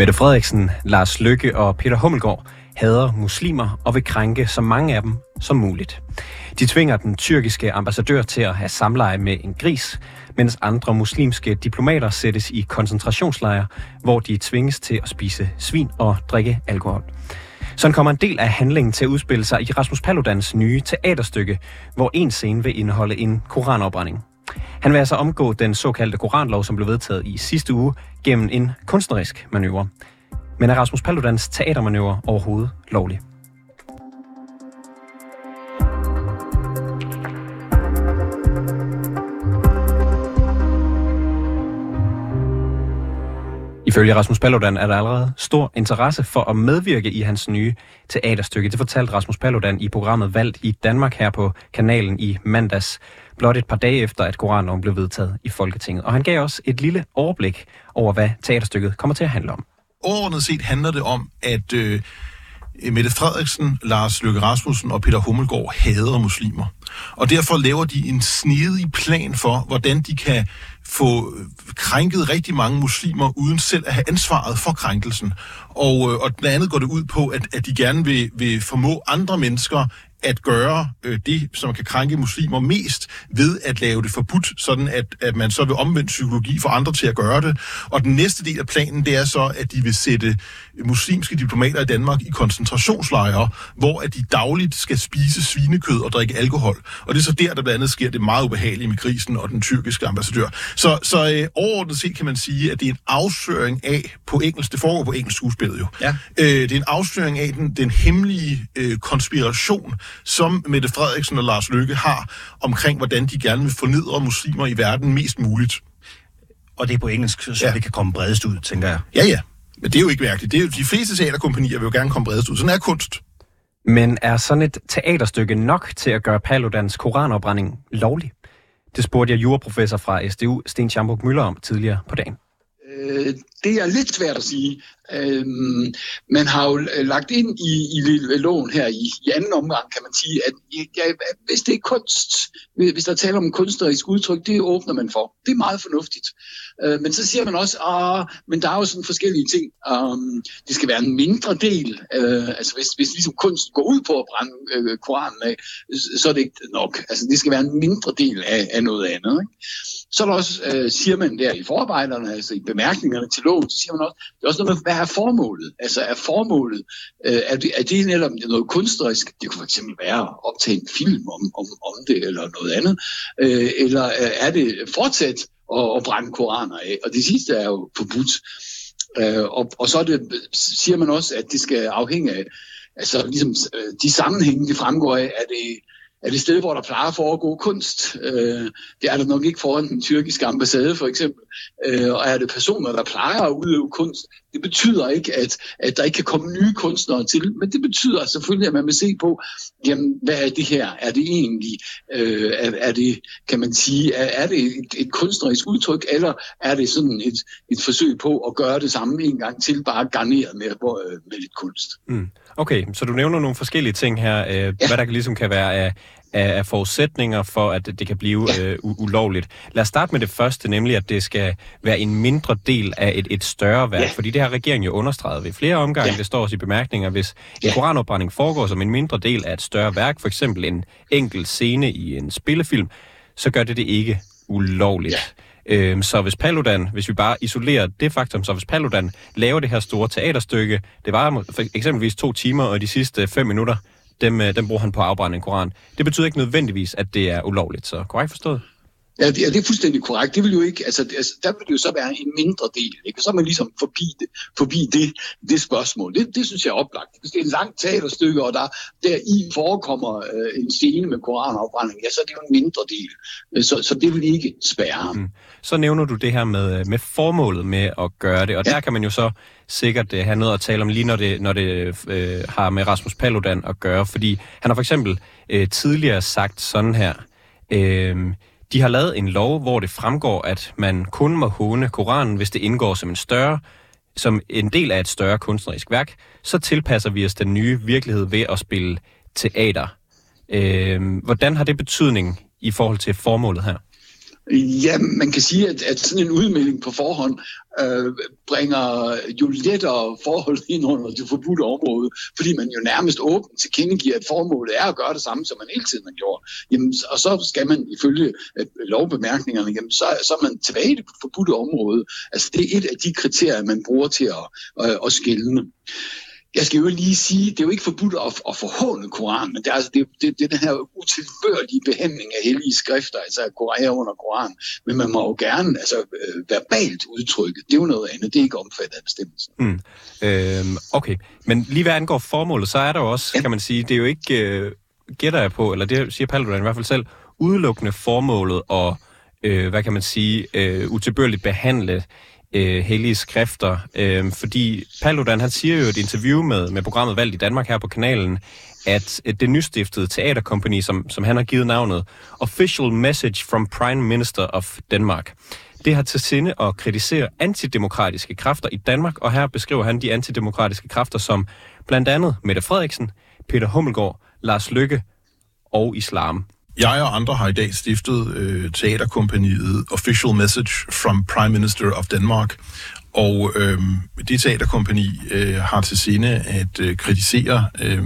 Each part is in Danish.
Mette Frederiksen, Lars Lykke og Peter Hummelgaard hader muslimer og vil krænke så mange af dem som muligt. De tvinger den tyrkiske ambassadør til at have samleje med en gris, mens andre muslimske diplomater sættes i koncentrationslejre, hvor de tvinges til at spise svin og drikke alkohol. Sådan kommer en del af handlingen til at udspille sig i Rasmus Paludans nye teaterstykke, hvor en scene vil indeholde en koranopbrænding. Han vil altså omgå den såkaldte koranlov, som blev vedtaget i sidste uge, gennem en kunstnerisk manøvre. Men er Rasmus Paludans teatermanøvre overhovedet lovlig? Ifølge Rasmus Paludan er der allerede stor interesse for at medvirke i hans nye teaterstykke. Det fortalte Rasmus Paludan i programmet Valgt i Danmark her på kanalen i mandags, blot et par dage efter, at koranloven blev vedtaget i Folketinget. Og han gav os et lille overblik over, hvad teaterstykket kommer til at handle om. Overordnet set handler det om, at øh, Mette Frederiksen, Lars Løkke Rasmussen og Peter Hummelgaard hader muslimer. Og derfor laver de en snedig plan for, hvordan de kan få øh, krænket rigtig mange muslimer, uden selv at have ansvaret for krænkelsen. Og, øh, og blandt andet går det ud på, at, at de gerne vil, vil formå andre mennesker at gøre øh, det, som kan krænke muslimer mest, ved at lave det forbudt, sådan at, at man så vil omvendt psykologi for andre til at gøre det. Og den næste del af planen, det er så, at de vil sætte muslimske diplomater i Danmark i koncentrationslejre, hvor at de dagligt skal spise svinekød og drikke alkohol. Og det er så der, der blandt andet sker det meget ubehagelige med krisen og den tyrkiske ambassadør. Så, så øh, overordnet set kan man sige, at det er en afsøring af, på engelsk, det foregår på engelsk skuespillet jo, ja. øh, det er en afsøring af den, den hemmelige øh, konspiration, som Mette Frederiksen og Lars Løkke har omkring, hvordan de gerne vil fornedre muslimer i verden mest muligt. Og det er på engelsk, så ja. det kan komme bredest ud, tænker jeg. Ja, ja. Men det er jo ikke mærkeligt. Det er jo, de fleste teaterkompanier vil jo gerne komme bredest ud. Sådan er kunst. Men er sådan et teaterstykke nok til at gøre Paludans koranopbrænding lovlig? Det spurgte jeg juraprofessor fra SDU, Sten Schamburg Møller, om tidligere på dagen. Øh, det er lidt svært at sige. Øh, man har jo lagt ind i, i loven her i, i anden omgang, kan man sige, at ja, hvis det er kunst, hvis der taler om kunstnerisk udtryk, det åbner man for. Det er meget fornuftigt. Øh, men så siger man også, ah, men der er jo sådan forskellige ting. Um, det skal være en mindre del. Øh, altså hvis, hvis ligesom kunst går ud på at brænde øh, Koranen af, så er det ikke nok. Altså det skal være en mindre del af, af noget andet. Ikke? Så er der også, øh, siger man der i forarbejderne, altså i bemærkningerne til loven, så siger man også, det er også noget med, hvad er formålet? Altså er formålet, øh, er, det, er det netop noget kunstnerisk? Det kunne fx være at optage en film om, om, om det, eller noget andet. Øh, eller øh, er det fortsat og, og brænde koraner af? Og det sidste er jo forbudt. Øh, og, og så er det, siger man også, at det skal afhænge af, altså ligesom øh, de sammenhænge, det fremgår af, er det er det sted, hvor der plejer at foregå kunst. Øh, det er der nok ikke foran den tyrkiske ambassade for eksempel. Øh, og er det personer, der plejer at udøve kunst. Det betyder ikke, at, at der ikke kan komme nye kunstnere til, men det betyder selvfølgelig, at man vil se på, jamen, hvad er det her? Er det egentlig, øh, er, er det, kan man sige, er, er det et, et kunstnerisk udtryk, eller er det sådan et, et forsøg på at gøre det samme en gang til, bare garneret med, med lidt kunst? Mm. Okay, så du nævner nogle forskellige ting her, øh, ja. hvad der ligesom kan være af, af, af forudsætninger for, at det kan blive øh, ulovligt. Lad os starte med det første, nemlig at det skal være en mindre del af et, et større værk, ja. fordi det har regeringen jo understreget ved flere omgange. Ja. Det står også i bemærkninger, hvis en ja. koranopbrænding foregår som en mindre del af et større værk, for eksempel en enkelt scene i en spillefilm, så gør det det ikke ulovligt. Ja. Øhm, så hvis Paludan, hvis vi bare isolerer det faktum, så hvis Paludan laver det her store teaterstykke, det var eksempelvis to timer, og de sidste fem minutter, dem, øh, dem bruger han på at afbrænde en koran. Det betyder ikke nødvendigvis, at det er ulovligt, så korrekt forstået? Ja, det, ja, det er fuldstændig korrekt. Det vil jo ikke, altså, det, altså, der vil det jo så være en mindre del, ikke? så er man ligesom forbi det, forbi det, det spørgsmål. Det, det synes jeg er oplagt. Hvis det er en langt teaterstykke, og der, der i forekommer øh, en scene med koranafbrænding, ja, så er det jo en mindre del. Øh, så, så det vil ikke spærre Mm. Så nævner du det her med, med formålet med at gøre det, og ja. der kan man jo så sikkert øh, uh, have noget at tale om, lige når det, når det øh, har med Rasmus Paludan at gøre, fordi han har for eksempel øh, tidligere sagt sådan her, Øh, de har lavet en lov, hvor det fremgår, at man kun må håne Koranen, hvis det indgår som en større som en del af et større kunstnerisk værk, så tilpasser vi os den nye virkelighed ved at spille teater. Øh, hvordan har det betydning i forhold til formålet her? Ja, man kan sige, at, at sådan en udmelding på forhånd øh, bringer jo lettere forhold ind under det forbudte område, fordi man jo nærmest åbent tilkendegiver, at formålet er at gøre det samme, som man hele tiden har gjort. Jamen, og så skal man ifølge øh, lovbemærkningerne, jamen, så, så er man tilbage i det forbudte område. Altså, det er et af de kriterier, man bruger til at, øh, at skille. Jeg skal jo lige sige, det er jo ikke forbudt at, at forhåne Koranen, men det er, altså, det, det, det er den her utilbørlige behandling af hellige skrifter, altså Koran under Koran. Men man må jo gerne altså, øh, verbalt udtrykke. Det er jo noget andet, det er ikke omfattet af bestemmelsen. Mm. Øhm, okay, men lige hvad angår formålet, så er der jo også, ja. kan man sige, det er jo ikke, øh, gætter jeg på, eller det siger Paludan i hvert fald selv, udelukkende formålet og, øh, hvad kan man sige, øh, utilbørligt behandle øh, hellige skrifter, øh, fordi Paludan han siger jo i et interview med, med programmet Valgt i Danmark her på kanalen, at det nystiftede teaterkompani, som, som han har givet navnet Official Message from Prime Minister of Denmark, det har til sinde at kritisere antidemokratiske kræfter i Danmark, og her beskriver han de antidemokratiske kræfter som blandt andet Mette Frederiksen, Peter Hummelgaard, Lars Lykke og islam. Jeg og andre har i dag stiftet øh, teaterkompaniet Official Message from Prime Minister of Denmark, og øh, det teaterkompani øh, har til sinde at øh, kritisere øh,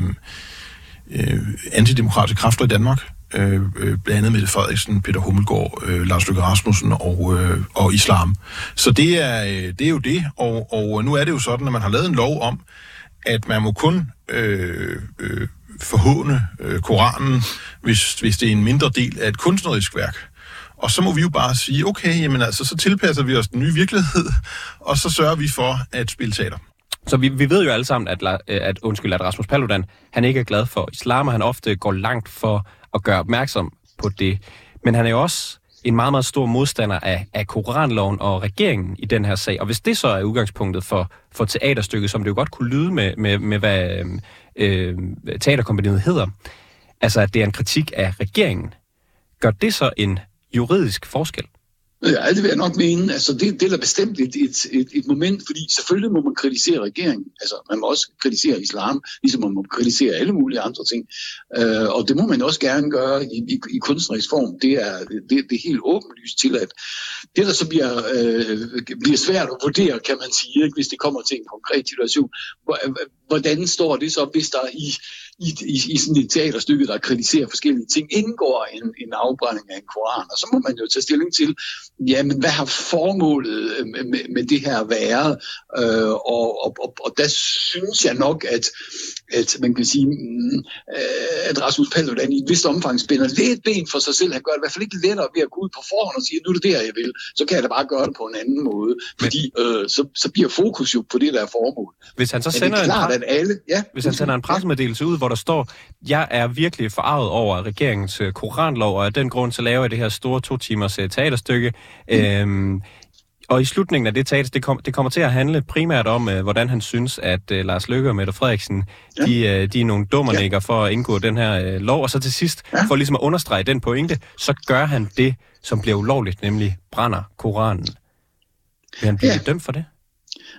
øh, antidemokratiske kræfter i Danmark, øh, øh, blandt andet Mette Frederiksen, Peter Hummelgaard, øh, Lars Løkke Rasmussen og, øh, og islam. Så det er, øh, det er jo det, og, og nu er det jo sådan, at man har lavet en lov om, at man må kun øh, øh, forhåne øh, Koranen, hvis, hvis det er en mindre del af et kunstnerisk værk. Og så må vi jo bare sige, okay, jamen altså, så tilpasser vi os den nye virkelighed, og så sørger vi for at spille teater. Så vi, vi ved jo alle sammen, at, øh, at, undskyld, at Rasmus Paludan, han ikke er glad for islam, og han ofte går langt for at gøre opmærksom på det. Men han er jo også en meget, meget stor modstander af, af koranloven og regeringen i den her sag. Og hvis det så er udgangspunktet for, for teaterstykket, som det jo godt kunne lyde med, med, med hvad øh, øh teaterkompaniet hedder, altså at det er en kritik af regeringen, gør det så en juridisk forskel? Ja, det vil jeg nok mene. Altså, det, det er da bestemt et, et, et, et moment, fordi selvfølgelig må man kritisere regeringen. Altså, man må også kritisere islam, ligesom man må kritisere alle mulige andre ting. Uh, og det må man også gerne gøre i, i, i kunstnerisk form. Det er, det, det er helt åbenlyst til, at det, der så bliver, uh, bliver svært at vurdere, kan man sige, ikke, hvis det kommer til en konkret situation, hvordan står det så, hvis der i i, i, i sådan et teaterstykke, der kritiserer forskellige ting, indgår en, en afbrænding af en koran. Og så må man jo tage stilling til, jamen hvad har formålet øh, med, med, med det her været? Øh, og, og, og, og der synes jeg nok, at, at man kan sige, mm, øh, at Rasmus Paludan i et vist omfang spænder lidt ben for sig selv. Han gør det i hvert fald ikke lettere ved at gå ud på forhånd og sige, nu er det der, jeg vil. Så kan jeg da bare gøre det på en anden måde. Fordi øh, så, så bliver fokus jo på det der formål. Hvis han så sender, klart, en, at alle, ja, hvis han sender en pressemeddelelse ud, hvor der står, jeg er virkelig forarvet over regeringens øh, koranlov, og af den grund så laver jeg det her store to timers øh, teaterstykke. Mm. Øhm, og i slutningen af det teater, det, kom, det kommer til at handle primært om, øh, hvordan han synes, at øh, Lars Løkke og Mette Frederiksen, ja. de, øh, de er nogle dummernikker ja. for at indgå den her øh, lov. Og så til sidst, ja. for ligesom at understrege den pointe, så gør han det, som bliver ulovligt, nemlig brænder Koranen. Vil han blive ja. dømt for det?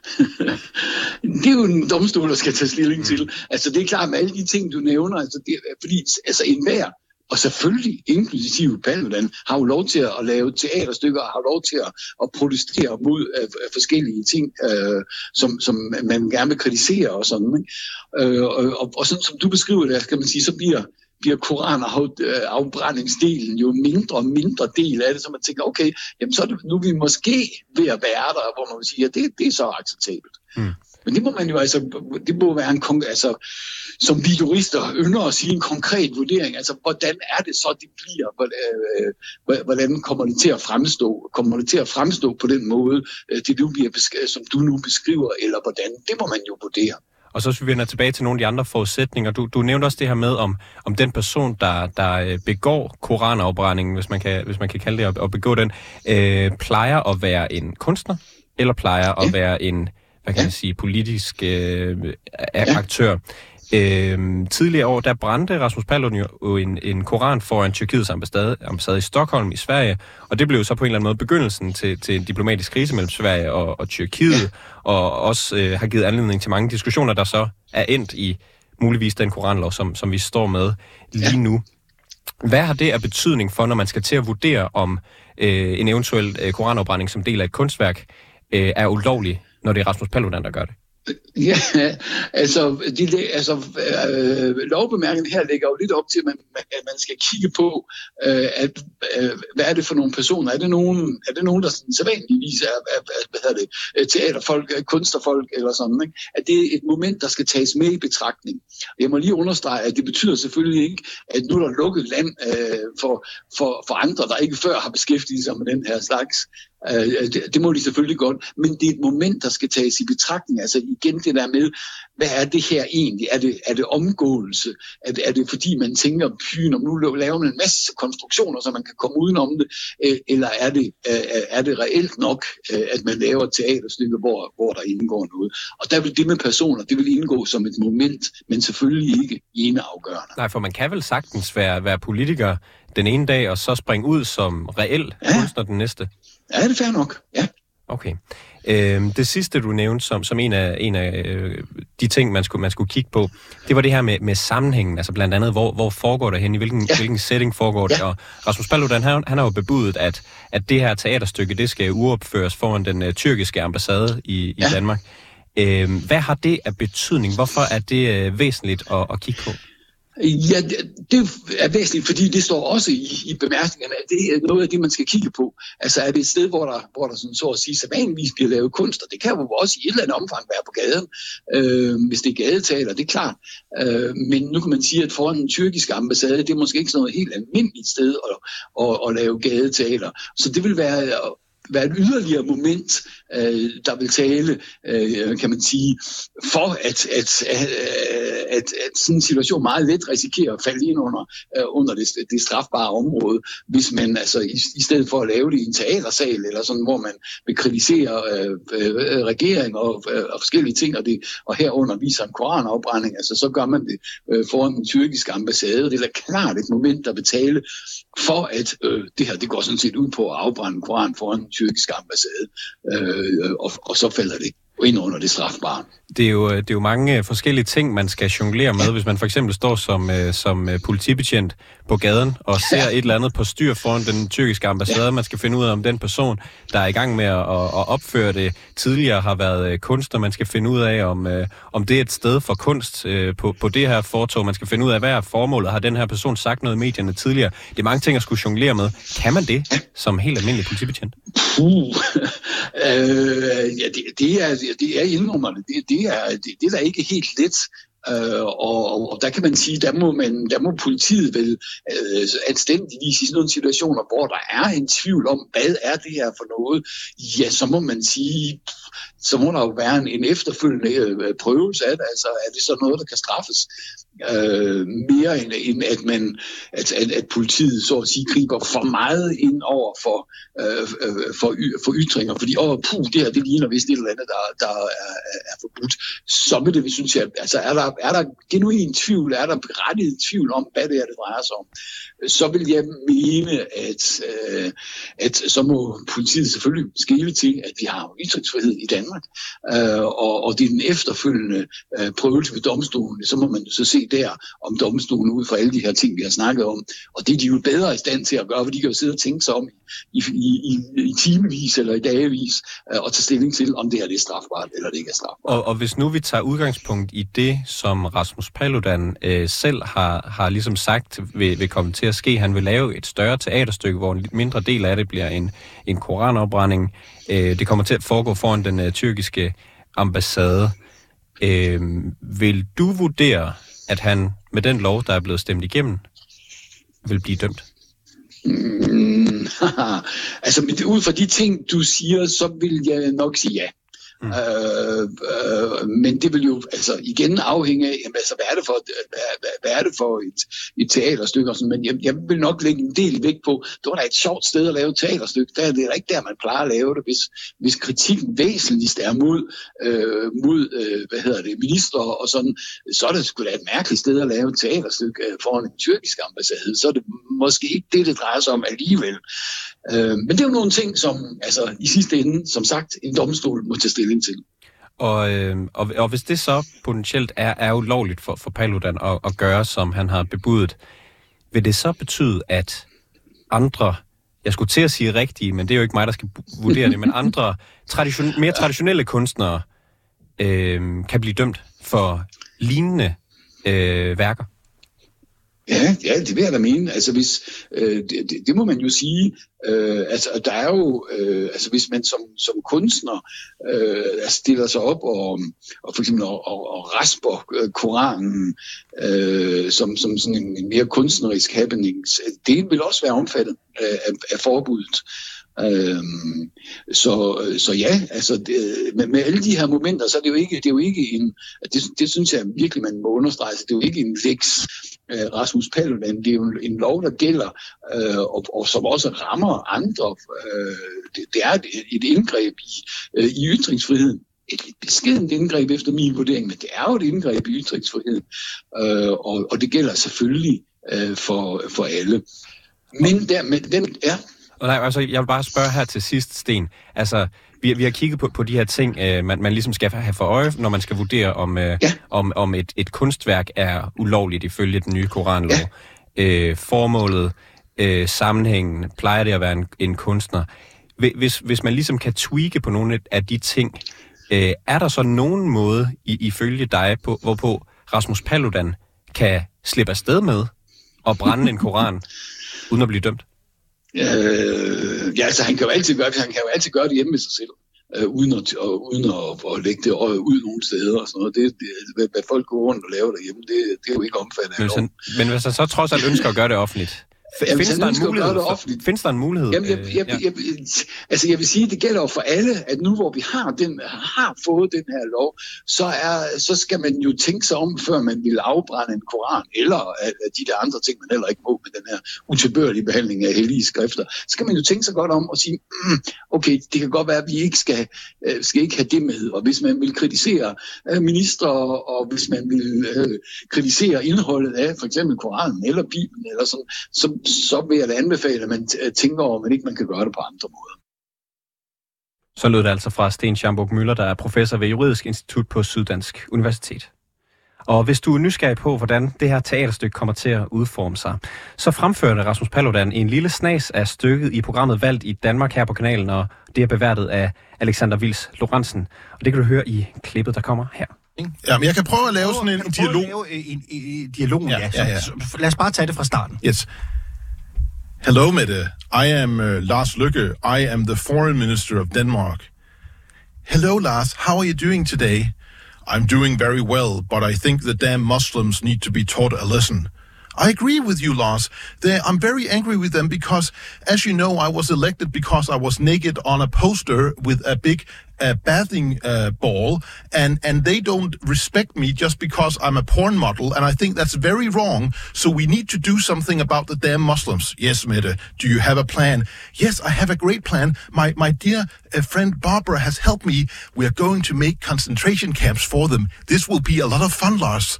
det er jo en domstol, der skal tage stilling mm. til. Altså det er klart med alle de ting, du nævner, altså, det, fordi altså enhver, og selvfølgelig inklusive Paludan, har jo lov til at lave teaterstykker, har lov til at, at protestere mod uh, forskellige ting, uh, som, som man gerne vil kritisere og sådan. Ikke? Uh, og, og, og sådan som du beskriver det, kan man sige, så bliver bliver koranafbrændingsdelen jo mindre og mindre del af det, så man tænker, okay, jamen så er det nu er vi måske ved at være der, hvor man vil sige, at det, det er så acceptabelt. Mm. Men det må man jo altså, det må være en, altså, som vi jurister ynder at sige en konkret vurdering, altså hvordan er det så, det bliver, øh, hvordan kommer det til at fremstå, kommer det til at fremstå på den måde, øh, det du bliver, som du nu beskriver, eller hvordan, det må man jo vurdere. Og så hvis vi vender tilbage til nogle af de andre forudsætninger. Du, du nævnte også det her med, om, om den person, der, der øh, begår koranafbrændingen, hvis man kan, hvis man kan kalde det at, begå den, øh, plejer at være en kunstner, eller plejer at være en, hvad kan ja. jeg sige, politisk øh, aktør. Øhm, tidligere år, der brændte Rasmus Paludan jo en, en koran foran Tyrkiets ambassade, ambassade i Stockholm i Sverige, og det blev så på en eller anden måde begyndelsen til, til en diplomatisk krise mellem Sverige og, og Tyrkiet, ja. og også øh, har givet anledning til mange diskussioner, der så er endt i muligvis den koranlov, som, som vi står med lige ja. nu. Hvad har det af betydning for, når man skal til at vurdere, om øh, en eventuel øh, koranopbrænding som del af et kunstværk øh, er ulovlig, når det er Rasmus Paludan, der gør det? Ja, altså, de, altså øh, lovbemærkningen her lægger jo lidt op til, at man, at man skal kigge på, øh, at, øh, hvad er det for nogle personer? Er det nogen, er det nogen der sådan, sædvanligvis er, er, er hvad hedder det, øh, teaterfolk, øh, kunstnerfolk eller sådan, ikke? at det er et moment, der skal tages med i betragtning. Jeg må lige understrege, at det betyder selvfølgelig ikke, at nu er der lukket land øh, for, for, for andre, der ikke før har beskæftiget sig med den her slags. Øh, det, det må de selvfølgelig godt, men det er et moment, der skal tages i betragtning. Altså igen det der med, hvad er det her egentlig? Er det, er det omgåelse? Er det, er det fordi, man tænker, pyn, om nu laver man en masse konstruktioner, så man kan komme udenom det? Øh, eller er det, øh, er det reelt nok, at man laver et teaterstykke, hvor, hvor der indgår noget? Og der vil det med personer, det vil indgå som et moment, men selvfølgelig ikke ene afgørende. Nej, for man kan vel sagtens være, være politiker den ene dag, og så springe ud som reel ja. kunstner den næste? Ja, det er fair nok, ja. Okay. Øhm, det sidste, du nævnte som, som en af, en af øh, de ting, man skulle, man skulle kigge på, det var det her med, med sammenhængen, altså blandt andet, hvor, hvor foregår det hen, i hvilken, ja. hvilken setting foregår det, ja. og Rasmus Paludan, han, han har jo bebudet, at, at det her teaterstykke, det skal uopføres foran den uh, tyrkiske ambassade i, i ja. Danmark. Øhm, hvad har det af betydning? Hvorfor er det uh, væsentligt at, at kigge på? Ja, det, det er væsentligt, fordi det står også i, i bemærkningerne, at det er noget af det, man skal kigge på. Altså er det et sted, hvor der, hvor der sådan, så at sige, sædvanligvis bliver lavet kunst, og det kan jo også i et eller andet omfang være på gaden, øh, hvis det er gadeteater, det er klart. Øh, men nu kan man sige, at foran den tyrkiske ambassade, det er måske ikke sådan noget helt almindeligt sted at, at, at lave gadeteater. Så det vil være være et yderligere moment, øh, der vil tale, øh, kan man sige, for at, at, at, at, at sådan en situation meget let risikerer at falde ind under, øh, under det, det strafbare område, hvis man altså i, i stedet for at lave det i en teatersal, eller sådan, hvor man vil kritisere øh, øh, regering og, øh, og forskellige ting, og, det, og herunder viser en koranafbrænding, altså så gør man det øh, foran den tyrkiske ambassade. Det er da klart et moment, der vil tale for, at øh, det her det går sådan set ud på at afbrænde koran foran den tyrkiske ambassade, øh, og, og så falder det ind under det strafbare. Det er, jo, det er jo mange forskellige ting, man skal jonglere med, hvis man for eksempel står som, øh, som øh, politibetjent på gaden og ser ja. et eller andet på styr foran den tyrkiske ambassade. Ja. Man skal finde ud af, om den person, der er i gang med at, at opføre det, tidligere har været øh, kunstner. Man skal finde ud af, om, om det er et sted for kunst på, på det her fortog. Man skal finde ud af, hvad er formålet. Har den her person sagt noget i medierne tidligere? Det er mange ting at skulle jonglere med. Kan man det som helt almindelig politibetjent? Puh. øh, ja, det, det er det er indnummerne. Det, det, er, det, det er da ikke helt let. Øh, og, og der kan man sige, der må, man, der må politiet vel øh, anstændigvis i sådan nogle situationer, hvor der er en tvivl om, hvad er det her for noget, ja, så må man sige, så må der jo være en, en efterfølgende øh, prøvelse af det. Altså, er det så noget, der kan straffes? Øh, mere end, end at man at, at, at politiet så at sige griber for meget ind over for, øh, øh, for, y, for ytringer, fordi åh, puh, det her det ligner vist et eller andet, der, der er, er forbudt. Så vil det, synes jeg, altså er der, er der genuin tvivl, er der berettiget tvivl om, hvad det er, det drejer sig om, så vil jeg mene, at, øh, at så må politiet selvfølgelig skille til, at vi har ytringsfrihed i Danmark, øh, og, og det er den efterfølgende øh, prøvelse ved domstolen, så må man så se der om domstolen ud fra alle de her ting, vi har snakket om. Og det er de jo bedre i stand til at gøre, for de kan jo sidde og tænke sig om i, i, i, i timevis eller i dagevis øh, og tage stilling til, om det her det er strafbart eller det ikke er strafbart. Og, og hvis nu vi tager udgangspunkt i det, som Rasmus Paludan øh, selv har, har ligesom sagt vil, vil komme til at ske, han vil lave et større teaterstykke, hvor en mindre del af det bliver en, en koranopbrænding. Øh, det kommer til at foregå foran den øh, tyrkiske ambassade. Øh, vil du vurdere, at han med den lov, der er blevet stemt igennem, vil blive dømt? Mm, altså, ud fra de ting, du siger, så vil jeg nok sige ja. Mm. Øh, øh, men det vil jo altså igen afhænge af, jamen, altså, hvad er det for, hvad, hvad, hvad er det for et, et teaterstykke? Og sådan. Men jeg, jeg vil nok lægge en del vægt på, det var da et sjovt sted at lave et teaterstykke. Der, det er ikke der, man plejer at lave det, hvis, hvis kritikken væsentligst er mod, øh, mod øh, hvad hedder det, minister og sådan, så er det sgu da et mærkeligt sted at lave et teaterstykke øh, foran en tyrkisk ambassade. Så er det måske ikke det, det drejer sig om alligevel. Øh, men det er jo nogle ting, som altså, i sidste ende, som sagt, en domstol må tage stilling til. Og, øh, og, og hvis det så potentielt er, er ulovligt for, for Paludan at, at gøre, som han har bebudet, vil det så betyde, at andre, jeg skulle til at sige rigtige, men det er jo ikke mig, der skal vurdere det, men andre tradition, mere traditionelle kunstnere øh, kan blive dømt for lignende øh, værker? Ja, ja, det vil jeg da mene. Altså, hvis, øh, det, det, det må man jo sige. Øh, altså, der er jo, øh, altså, hvis man som, som kunstner øh, altså, stiller sig op og, og for eksempel og, og, og rasper øh, Koranen øh, som, som sådan en, en mere kunstnerisk happening, øh, det vil også være omfattet af, af, af forbuddet. Øhm, så, så ja, altså det, med, med alle de her momenter, så er det jo ikke, det er jo ikke en, det, det synes jeg virkelig, man må understrege, det er jo ikke en lex øh, Rasmus Paludan, det er jo en lov, der gælder, øh, og, og som også rammer andre. Øh, det, det er et, et indgreb i, øh, i ytringsfriheden et lidt beskedent indgreb efter min vurdering, men det er jo et indgreb i ytringsfriheden, øh, og, og det gælder selvfølgelig øh, for, for alle. Men, der, men den er... Nej, altså, jeg vil bare spørge her til sidst, Sten. Altså, vi, vi har kigget på, på de her ting, øh, man, man ligesom skal have for øje, når man skal vurdere, om, øh, ja. om, om et, et kunstværk er ulovligt ifølge den nye koranlov. Ja. Øh, formålet, øh, sammenhængen, plejer det at være en, en kunstner. Hvis, hvis man ligesom kan tweake på nogle af de ting, øh, er der så nogen måde, i, ifølge dig, på, hvorpå Rasmus Paludan kan slippe afsted med at brænde en koran, uden at blive dømt? Øh, ja, altså han kan jo altid gøre det, han kan jo altid gøre det hjemme med sig selv. Øh, uden at, og, uden at, at lægge det ud nogle steder og sådan noget. Det, det, hvad, hvad folk går rundt og laver derhjemme, det, det er jo ikke omfattet men, men hvis han så trods alt ønsker at gøre det offentligt, Jamen, findes, der en mulighed, det findes der en mulighed? Jamen, jeg, jeg, jeg, jeg, altså jeg vil sige, det gælder jo for alle, at nu hvor vi har, den, har fået den her lov, så, er, så skal man jo tænke sig om, før man vil afbrænde en koran, eller de der andre ting, man heller ikke må med den her utilbørlige behandling af hellige skrifter. Så skal man jo tænke sig godt om og sige, mm, okay, det kan godt være, at vi ikke skal, øh, skal ikke have det med. Og hvis man vil kritisere øh, minister, og hvis man vil øh, kritisere indholdet af for eksempel Koranen eller Bibelen, eller sådan, så, så vil jeg da anbefale, at man tænker over, om ikke man kan gøre det på andre måder. Så lød det altså fra Sten Schamburg Møller, der er professor ved Juridisk Institut på Syddansk Universitet. Og hvis du er nysgerrig på, hvordan det her teaterstykke kommer til at udforme sig, så fremførte Rasmus Paludan en lille snas af stykket i programmet Valgt i Danmark her på kanalen, og det er beværtet af Alexander Vils Lorentzen. Og det kan du høre i klippet, der kommer her. Ja, men jeg kan prøve at lave sådan en, en dialog. Lave en, en, en dialog, ja. ja, ja, ja. Så, så, lad os bare tage det fra starten. Yes. Hello, Mette. I am uh, Lars Lykke. I am the foreign minister of Denmark. Hello, Lars. How are you doing today? I'm doing very well, but I think the damn Muslims need to be taught a lesson. I agree with you, Lars. They're, I'm very angry with them because, as you know, I was elected because I was naked on a poster with a big uh, bathing uh, ball, and and they don't respect me just because I'm a porn model, and I think that's very wrong. So we need to do something about the damn Muslims. Yes, Mette. Do you have a plan? Yes, I have a great plan. My my dear uh, friend Barbara has helped me. We are going to make concentration camps for them. This will be a lot of fun, Lars.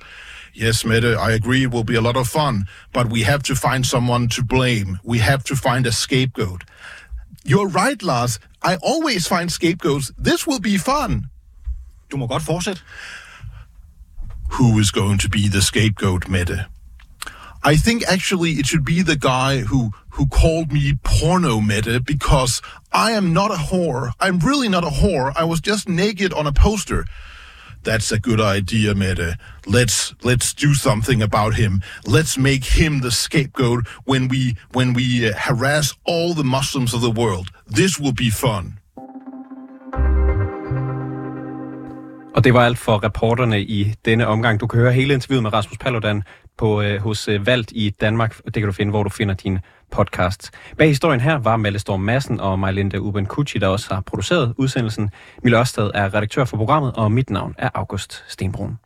Yes, Mette, I agree it will be a lot of fun, but we have to find someone to blame. We have to find a scapegoat. You're right, Lars. I always find scapegoats. This will be fun. Du må godt fortsætte. Who is going to be the scapegoat, Mette? I think actually it should be the guy who who called me porno meta because I am not a whore. I'm really not a whore. I was just naked on a poster. That's a good idea, Mette. Let's let's do something about him. Let's make him the scapegoat when we when we uh, harass all the Muslims of the world. This will be fun. Og det var alt for reporterne i denne omgang. Du kan høre hele interviewet med Rasmus Paludan på, øh, hos øh, Valgt i Danmark. Det kan du finde, hvor du finder din podcast. Bag historien her var Malle Storm Madsen og Majlinda Uben Kucci, der også har produceret udsendelsen. Mille Ørsted er redaktør for programmet, og mit navn er August Stenbrun.